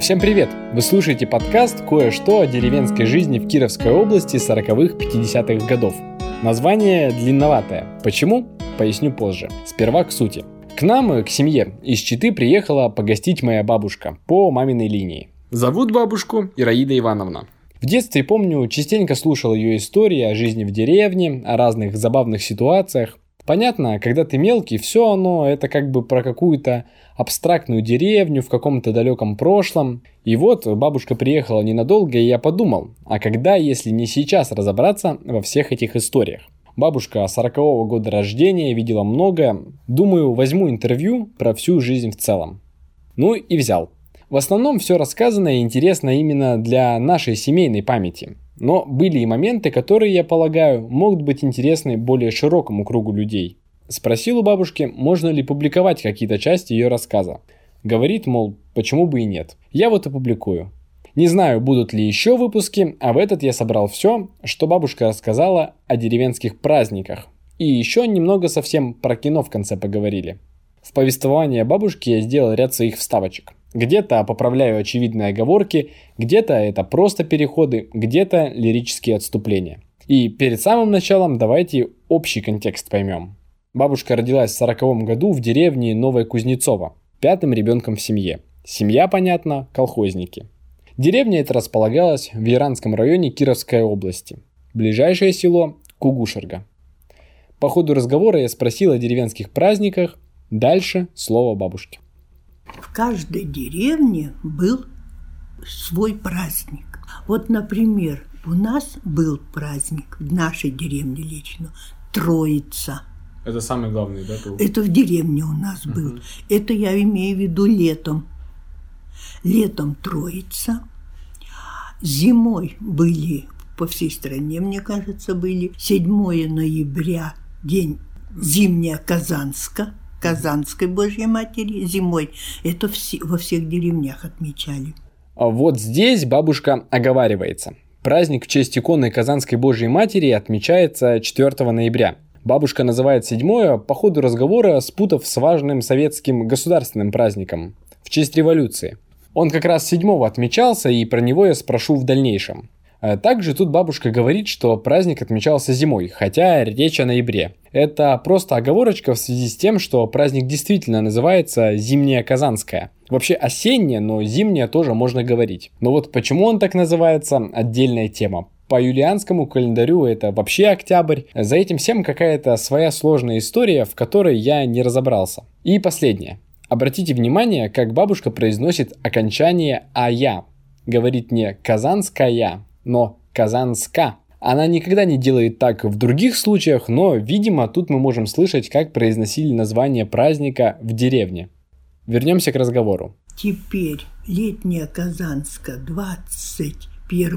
Всем привет! Вы слушаете подкаст «Кое-что о деревенской жизни в Кировской области 40-х, 50-х годов». Название длинноватое. Почему? Поясню позже. Сперва к сути. К нам, к семье, из Читы приехала погостить моя бабушка по маминой линии. Зовут бабушку Ираида Ивановна. В детстве, помню, частенько слушал ее истории о жизни в деревне, о разных забавных ситуациях. Понятно, когда ты мелкий, все оно это как бы про какую-то абстрактную деревню в каком-то далеком прошлом. И вот бабушка приехала ненадолго, и я подумал, а когда, если не сейчас разобраться во всех этих историях? Бабушка 40-го года рождения видела много. Думаю, возьму интервью про всю жизнь в целом. Ну и взял. В основном все рассказанное интересно именно для нашей семейной памяти. Но были и моменты, которые, я полагаю, могут быть интересны более широкому кругу людей. Спросил у бабушки, можно ли публиковать какие-то части ее рассказа. Говорит, мол, почему бы и нет. Я вот опубликую. Не знаю, будут ли еще выпуски, а в этот я собрал все, что бабушка рассказала о деревенских праздниках. И еще немного совсем про кино в конце поговорили. В повествование бабушки я сделал ряд своих вставочек. Где-то поправляю очевидные оговорки, где-то это просто переходы, где-то лирические отступления. И перед самым началом давайте общий контекст поймем. Бабушка родилась в 40 году в деревне Новая Кузнецова, пятым ребенком в семье. Семья, понятно, колхозники. Деревня эта располагалась в Яранском районе Кировской области. Ближайшее село – Кугушерга. По ходу разговора я спросил о деревенских праздниках, дальше слово бабушки. В каждой деревне был свой праздник. Вот, например, у нас был праздник в нашей деревне лично Троица. Это самый главный, да? Был? Это в деревне у нас был. Это я имею в виду летом. Летом Троица. Зимой были по всей стране, мне кажется, были 7 ноября, день зимняя Казанска – Казанской Божьей Матери зимой. Это все, во всех деревнях отмечали. А вот здесь бабушка оговаривается. Праздник в честь иконы Казанской Божьей Матери отмечается 4 ноября. Бабушка называет седьмое по ходу разговора, спутав с важным советским государственным праздником в честь революции. Он как раз седьмого отмечался, и про него я спрошу в дальнейшем. Э, также тут бабушка говорит, что праздник отмечался зимой, хотя речь о ноябре. Это просто оговорочка в связи с тем, что праздник действительно называется «Зимняя Казанская». Вообще осенняя, но зимняя тоже можно говорить. Но вот почему он так называется – отдельная тема. По юлианскому календарю это вообще октябрь. За этим всем какая-то своя сложная история, в которой я не разобрался. И последнее. Обратите внимание, как бабушка произносит окончание «ая». Говорит не «казанская», но Казанска. Она никогда не делает так в других случаях, но, видимо, тут мы можем слышать, как произносили название праздника в деревне. Вернемся к разговору. Теперь летняя Казанска 21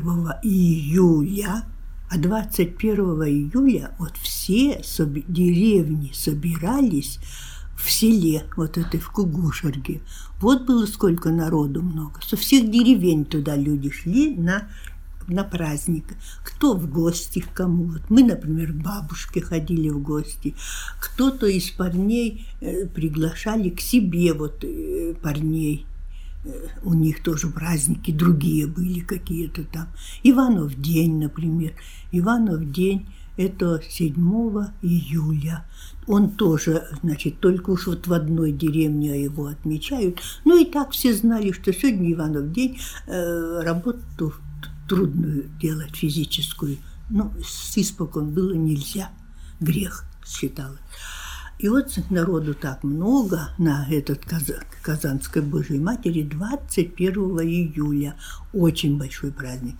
июля, а 21 июля вот все соб- деревни собирались в селе, вот этой в Кугушерге. Вот было сколько народу много. Со всех деревень туда люди шли на на праздник, кто в гости к кому. Вот мы, например, к бабушке ходили в гости, кто-то из парней э, приглашали к себе вот э, парней. Э, у них тоже праздники другие были какие-то там. Иванов день, например. Иванов день это 7 июля. Он тоже, значит, только уж вот в одной деревне его отмечают. Ну и так все знали, что сегодня Иванов день, э, работу трудную делать физическую. Ну, с испокон было нельзя, грех считалось. И вот народу так много на этот Казанской Божьей Матери 21 июля. Очень большой праздник.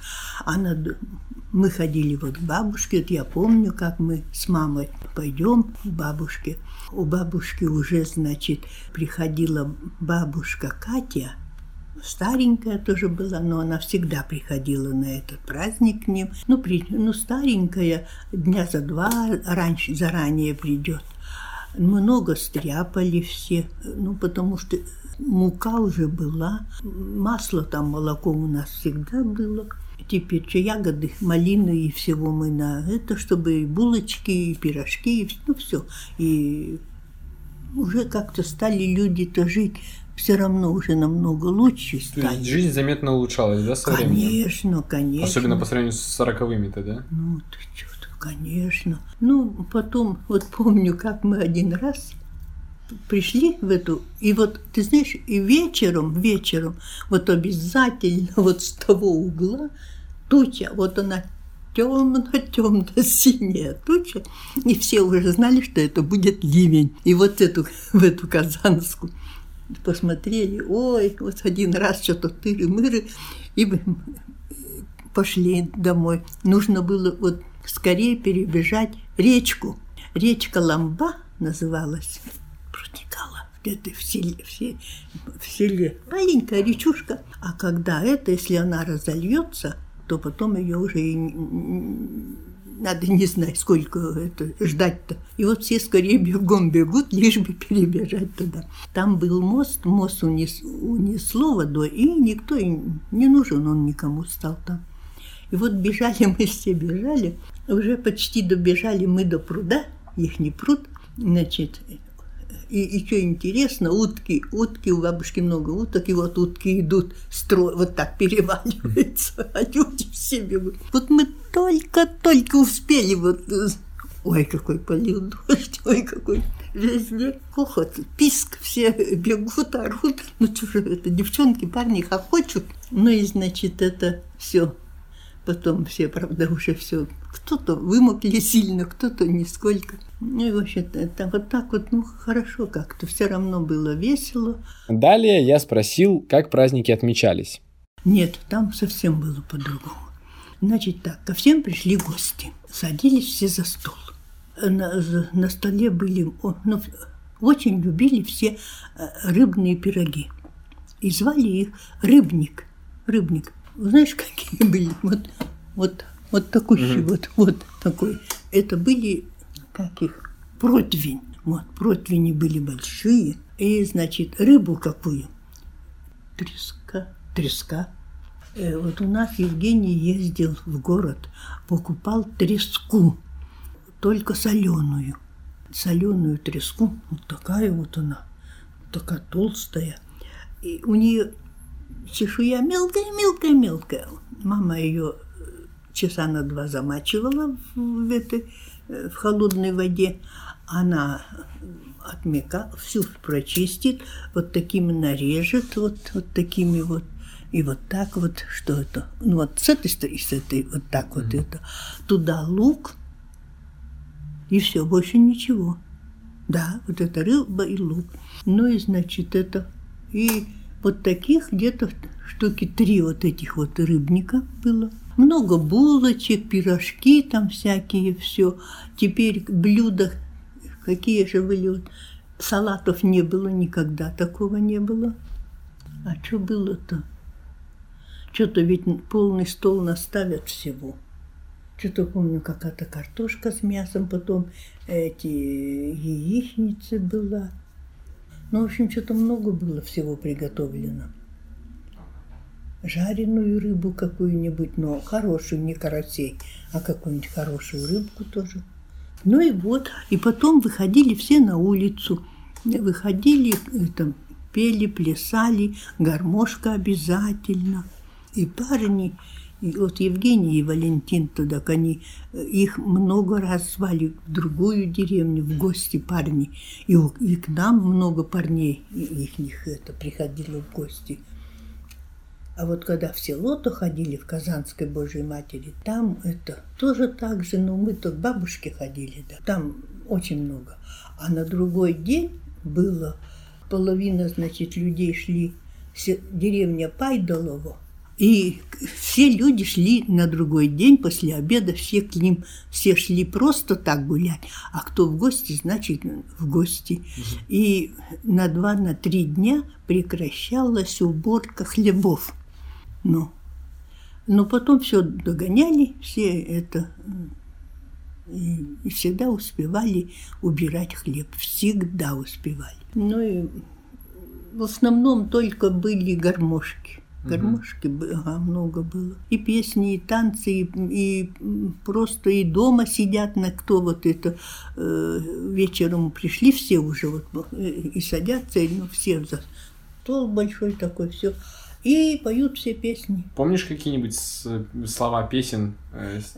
А над... мы ходили вот к бабушке. Вот я помню, как мы с мамой пойдем к бабушке. У бабушки уже, значит, приходила бабушка Катя – старенькая тоже была, но она всегда приходила на этот праздник к ним. Ну, при, ну старенькая, дня за два раньше, заранее придет. Много стряпали все, ну, потому что мука уже была, масло там, молоко у нас всегда было. Теперь ягоды, малины и всего мы на это, чтобы и булочки, и пирожки, и, ну все. И уже как-то стали люди-то жить все равно уже намного лучше стали. То есть жизнь заметно улучшалась, да, со временем? Конечно, конечно. Особенно по сравнению с сороковыми-то, да? Ну, ты что-то, конечно. Ну, потом, вот помню, как мы один раз пришли в эту, и вот, ты знаешь, и вечером, вечером, вот обязательно вот с того угла туча, вот она темно-темно-синяя туча, и все уже знали, что это будет ливень. И вот эту, в эту Казанскую посмотрели, ой, вот один раз что-то тыры-мыры, и пошли домой. Нужно было вот скорее перебежать речку. Речка Ламба называлась, протекала где-то в селе, в селе, в селе. Маленькая речушка. А когда это, если она разольется, то потом ее уже и надо не знать, сколько это ждать-то. И вот все скорее бегом бегут, лишь бы перебежать туда. Там был мост, мост унес, унесло водой, и никто не нужен он никому стал там. И вот бежали мы все, бежали, уже почти добежали мы до пруда, их не пруд, значит, и, что интересно, утки, утки, у бабушки много уток, и вот утки идут, строй, вот так переваливаются, а люди все бегут. Вот мы только-только успели вот Ой, какой полил дождь, ой, какой везде кохот, писк, все бегут, орут. Ну, что это, девчонки, парни хохочут. Ну и, значит, это все Потом все, правда, уже все, кто-то вымокли сильно, кто-то нисколько. Ну и, в общем-то, это вот так вот, ну, хорошо как-то, все равно было весело. Далее я спросил, как праздники отмечались. Нет, там совсем было по-другому. Значит так, ко всем пришли гости, садились все за стол. На, на столе были, ну, очень любили все э, рыбные пироги. И звали их рыбник, рыбник. Знаешь, какие были? Вот, вот, вот такой, mm-hmm. вот, вот такой. Это были, как их, противень. Вот, противни были большие. И, значит, рыбу какую? Треска, треска. Э, вот у нас Евгений ездил в город, покупал треску, только соленую. Соленую треску, вот такая вот она, такая толстая. И у нее чешуя мелкая-мелкая-мелкая. Мама ее часа на два замачивала в, этой, э, в холодной воде. Она отмека, всю прочистит, вот такими нарежет, вот, вот такими вот. И вот так вот, что это? Ну вот с этой стороны, с этой, вот так mm-hmm. вот это. Туда лук, и все, больше ничего. Да, вот это рыба и лук. Ну и, значит, это... И вот таких где-то штуки три вот этих вот рыбника было. Много булочек, пирожки там всякие, все. Теперь блюда, какие же были, вот, салатов не было никогда, такого не было. А что было-то? Что-то ведь полный стол наставят всего. Что-то помню, какая-то картошка с мясом, потом эти яичницы была. Ну, в общем, что-то много было всего приготовлено. Жареную рыбу какую-нибудь, но хорошую, не карасей, а какую-нибудь хорошую рыбку тоже. Ну и вот, и потом выходили все на улицу. Выходили, там, пели, плясали, гармошка обязательно. И парни, и вот Евгений и Валентин туда, они их много раз звали в другую деревню, в гости парни. И, и к нам много парней их это приходило в гости. А вот когда в село-то ходили, в Казанской Божьей Матери, там это тоже так же, но мы то к бабушке ходили, да, там очень много. А на другой день было половина, значит, людей шли, деревня Пайдолово, и все люди шли на другой день после обеда, все к ним, все шли просто так гулять, а кто в гости, значит, в гости. И на два, на три дня прекращалась уборка хлебов. Ну, но потом все догоняли, все это и, и всегда успевали убирать хлеб, всегда успевали. Ну и в основном только были гармошки Гармошки ага, много было. И песни, и танцы, и, и просто и дома сидят на кто вот это э, вечером пришли все уже вот э, и садятся, и ну, все за стол большой такой, все. И поют все песни. Помнишь какие-нибудь слова песен?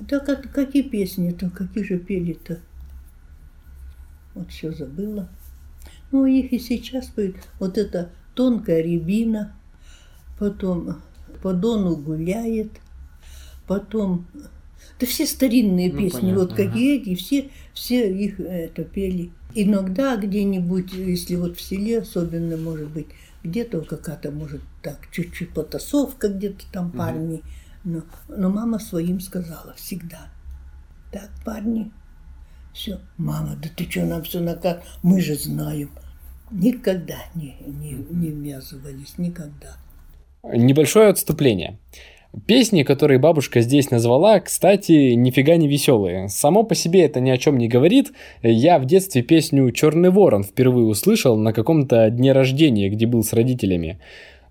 Да как, какие песни-то, какие же пели-то? Вот все забыла. Ну, их и сейчас поют. Вот это тонкая рябина, потом по Дону гуляет, потом... Да все старинные ну, песни, понятно, вот какие ага. эти, все, все их это пели. Иногда где-нибудь, если вот в селе особенно, может быть, где-то какая-то, может, так, чуть-чуть потасовка где-то там угу. парни. Но, но мама своим сказала всегда. Так, парни, все. Мама, да ты что, нам все наказ? Мы же знаем. Никогда не, не, не ввязывались, никогда. Небольшое отступление. Песни, которые бабушка здесь назвала, кстати, нифига не веселые. Само по себе это ни о чем не говорит. Я в детстве песню «Черный ворон» впервые услышал на каком-то дне рождения, где был с родителями.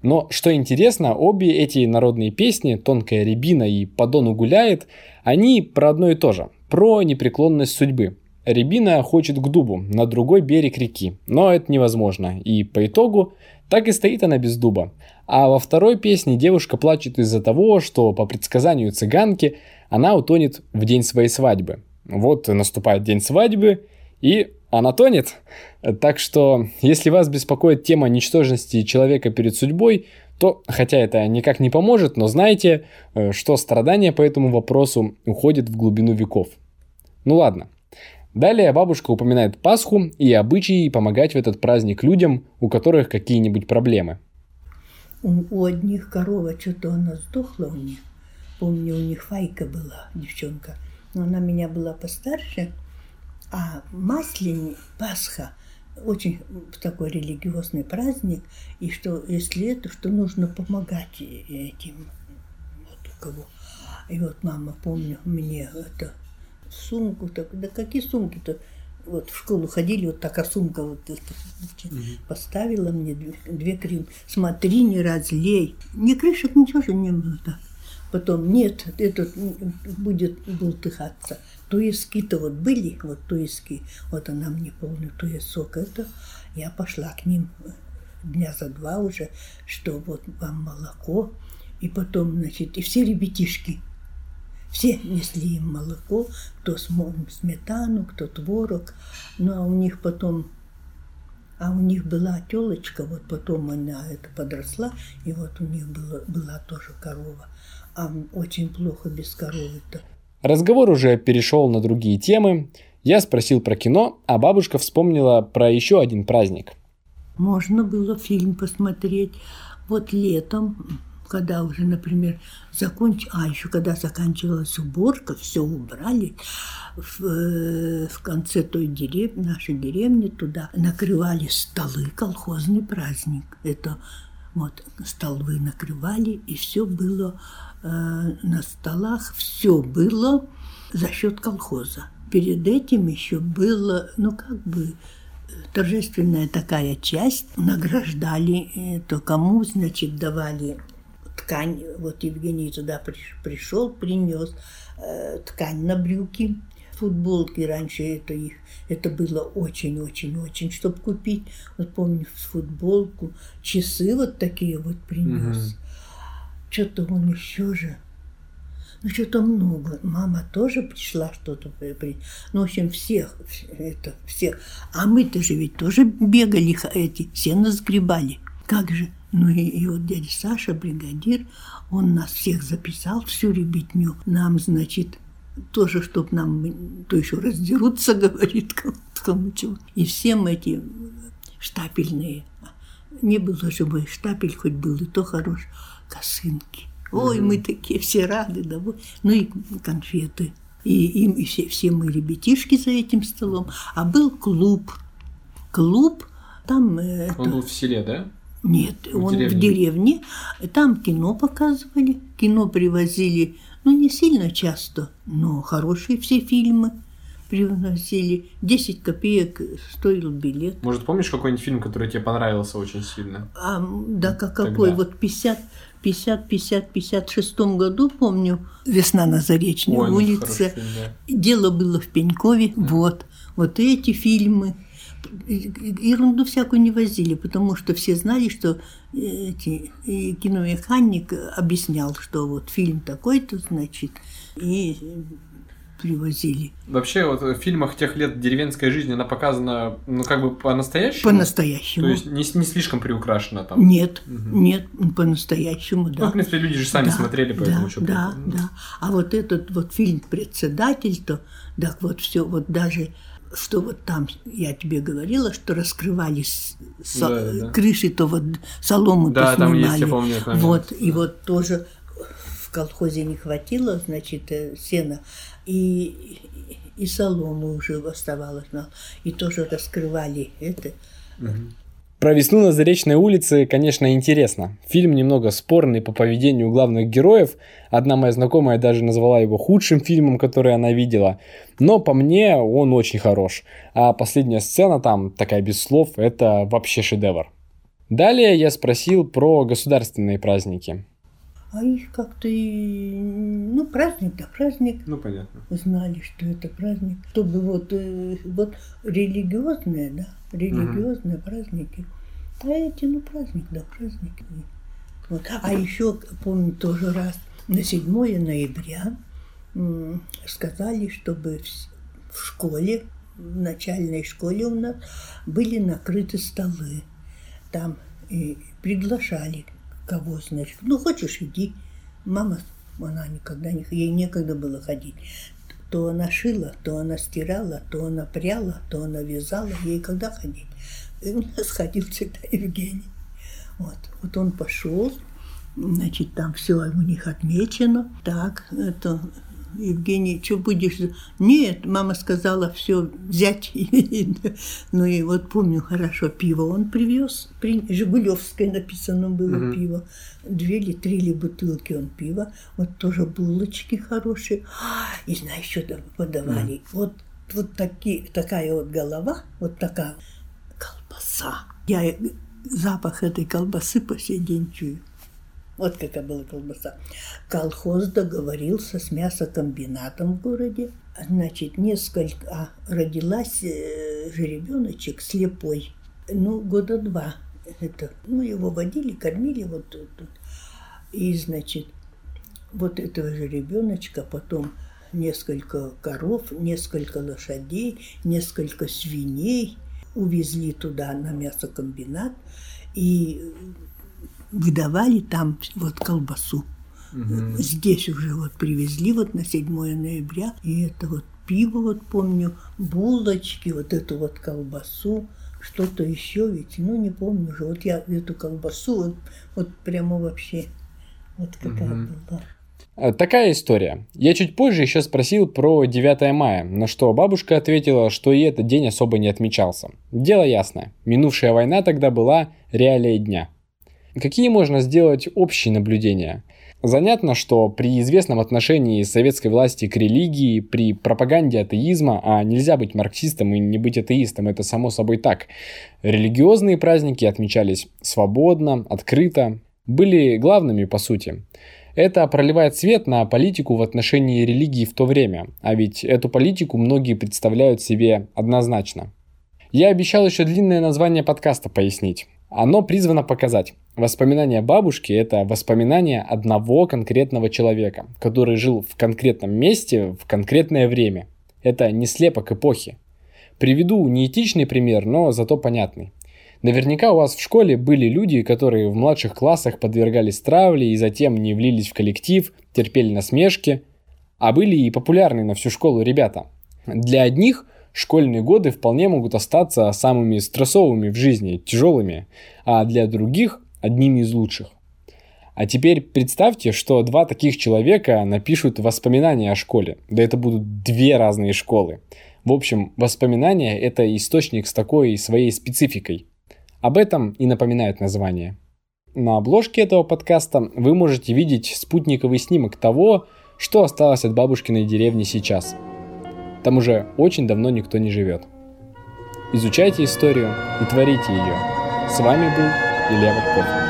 Но, что интересно, обе эти народные песни «Тонкая рябина» и «По дону гуляет» они про одно и то же, про непреклонность судьбы. Рябина хочет к дубу, на другой берег реки, но это невозможно, и по итогу так и стоит она без дуба. А во второй песне девушка плачет из-за того, что по предсказанию цыганки она утонет в день своей свадьбы. Вот наступает день свадьбы, и она тонет. Так что, если вас беспокоит тема ничтожности человека перед судьбой, то, хотя это никак не поможет, но знайте, э, что страдания по этому вопросу уходят в глубину веков. Ну ладно, Далее бабушка упоминает Пасху и обычаи помогать в этот праздник людям, у которых какие-нибудь проблемы. У, одних корова что-то она сдохла у них. Помню, у них файка была, девчонка. Но она меня была постарше. А Маслень, Пасха, очень такой религиозный праздник. И что, если это, что нужно помогать этим, вот у кого. И вот мама, помню, мне это сумку, так, да какие сумки-то? Вот в школу ходили, вот такая сумка вот угу. поставила мне две, две крем. Смотри, не разлей. Ни крышек, ничего же не было. Да. Потом, нет, этот будет бултыхаться. Туиски-то вот были, вот туиски, вот она мне полный туесок. Это я пошла к ним дня за два уже, что вот вам молоко, и потом, значит, и все ребятишки – все несли им молоко, кто сметану, кто творог. Ну, а у них потом а у них была телочка, вот потом она это подросла, и вот у них было, была тоже корова. А очень плохо без коровы-то. Разговор уже перешел на другие темы. Я спросил про кино, а бабушка вспомнила про еще один праздник. Можно было фильм посмотреть. Вот летом когда уже, например, законч... а еще когда заканчивалась уборка, все убрали, в, э, в конце той деревни, нашей деревни, туда накрывали столы, колхозный праздник. Это вот столы накрывали, и все было э, на столах, все было за счет колхоза. Перед этим еще было, ну как бы, торжественная такая часть, награждали, то кому, значит, давали ткань, вот Евгений туда пришел, принес э, ткань на брюки, футболки раньше это их, это было очень-очень-очень, чтобы купить. Вот помню футболку, часы вот такие вот принес. Угу. Что-то он еще же. Ну, что-то много. Мама тоже пришла что-то. Ну, в общем, всех, это, всех. А мы-то же ведь тоже бегали эти, все нас сгребали. Как же? Ну и, и вот дядя Саша, бригадир, он нас всех записал, всю ребятню. Нам, значит, тоже, чтоб нам, то еще раздерутся, говорит, кому чего. И всем эти штапельные, не было, чтобы штапель хоть был, и то хорош, косынки. Ой, мы такие все рады, да, ну и конфеты. И, и, и все, все мы ребятишки за этим столом. А был клуб. Клуб, там... Это... Он был в селе, да? Нет, в он деревне. в деревне. Там кино показывали, кино привозили, ну, не сильно часто, но хорошие все фильмы привносили. 10 копеек стоил билет. Может, помнишь какой-нибудь фильм, который тебе понравился очень сильно? А, да, как какой? Тогда. Вот 50, 50, 50, 56 году, помню, «Весна на Заречной Ой, ну, улице». хороший да. Дело было в Пенькове. Вот. Вот эти фильмы. Ерунду всякую не возили, потому что все знали, что э, эти, и киномеханик объяснял, что вот фильм такой-то, значит, и привозили. Вообще, вот в фильмах тех лет деревенская жизнь, она показана, ну, как бы по-настоящему. По-настоящему. То есть не, не слишком приукрашена там. Нет, Мгм. нет, по-настоящему, да. Ну, в принципе, люди же сами Да, смотрели, поэтому да, что да, плохого. да. А вот этот вот фильм «Председатель», то, так вот все, вот даже, что вот там, я тебе говорила, что раскрывали со- Да, да. крыши, то вот солому-то Да, там снимали. есть, я помню момент. Вот, и вот тоже в колхозе не хватило, значит, э, сена, и, и солому уже оставалось. И тоже раскрывали это. Про весну на Заречной улице, конечно, интересно. Фильм немного спорный по поведению главных героев. Одна моя знакомая даже назвала его худшим фильмом, который она видела. Но по мне он очень хорош. А последняя сцена там, такая без слов, это вообще шедевр. Далее я спросил про государственные праздники. А их как-то и... Ну, праздник, да, праздник. Ну, понятно. знали, что это праздник, чтобы вот, э, вот религиозные, да, религиозные праздники. А эти, ну, праздник, да, праздник. Вот. А еще, помню, тоже раз на 7 ноября сказали, чтобы в, школе, в начальной школе у нас были накрыты столы. Там и приглашали кого, значит, ну, хочешь, иди. Мама, она никогда не, ей некогда было ходить. То она шила, то она стирала, то она пряла, то она вязала, ей когда ходить. И у нас ходил всегда Евгений. Вот, вот он пошел, значит, там все у них отмечено. Так, это Евгений, что будешь? Нет, мама сказала все взять. Ну и вот помню хорошо, пиво он привез. При... Жигулевское написано было пиво. Две или три ли бутылки он пива. Вот тоже булочки хорошие. А, И знаешь, что там подавали? Вот, вот такие, такая вот голова, вот такая колбаса. Я э, запах этой колбасы по сей день чую. Вот какая была колбаса. Колхоз договорился с мясокомбинатом в городе. Значит, несколько... А родилась э, жеребеночек слепой. Ну, года два. Это, ну, его водили, кормили вот тут. тут. И, значит, вот этого же ребеночка потом несколько коров, несколько лошадей, несколько свиней увезли туда на мясокомбинат и выдавали там вот колбасу. Здесь уже вот привезли вот на 7 ноября, и это вот пиво, вот помню, булочки, вот эту вот колбасу, что-то еще ведь, ну не помню уже, вот я эту колбасу, вот, вот прямо вообще, вот какая Мгм. была. Э, Такая история. Я чуть позже еще спросил про 9 мая, на что бабушка ответила, что и этот день особо не отмечался. Дело ясно. Минувшая война тогда была реалией дня. Какие можно сделать общие наблюдения? Занятно, что при известном отношении советской власти к религии, при пропаганде атеизма, а нельзя быть марксистом и не быть атеистом, это само собой так, религиозные праздники отмечались свободно, открыто, были главными по сути. Это проливает свет на политику в отношении религии в то время, а ведь эту политику многие представляют себе однозначно. Я обещал еще длинное название подкаста пояснить. Оно призвано показать. Воспоминания бабушки – это воспоминания одного конкретного человека, который жил в конкретном месте в конкретное время. Это не слепок эпохи. Приведу неэтичный пример, но зато понятный. Наверняка у вас в школе были люди, которые в младших классах подвергались травле и затем не влились в коллектив, терпели насмешки, а были и популярные на всю школу ребята. Для одних школьные годы вполне могут остаться самыми стрессовыми в жизни, тяжелыми, а для других одними из лучших. А теперь представьте, что два таких человека напишут воспоминания о школе. Да это будут две разные школы. В общем, воспоминания – это источник с такой своей спецификой. Об этом и напоминает название. На обложке этого подкаста вы можете видеть спутниковый снимок того, что осталось от бабушкиной деревни сейчас. Там уже очень давно никто не живет. Изучайте историю и творите ее. С вами был Илья Ватков.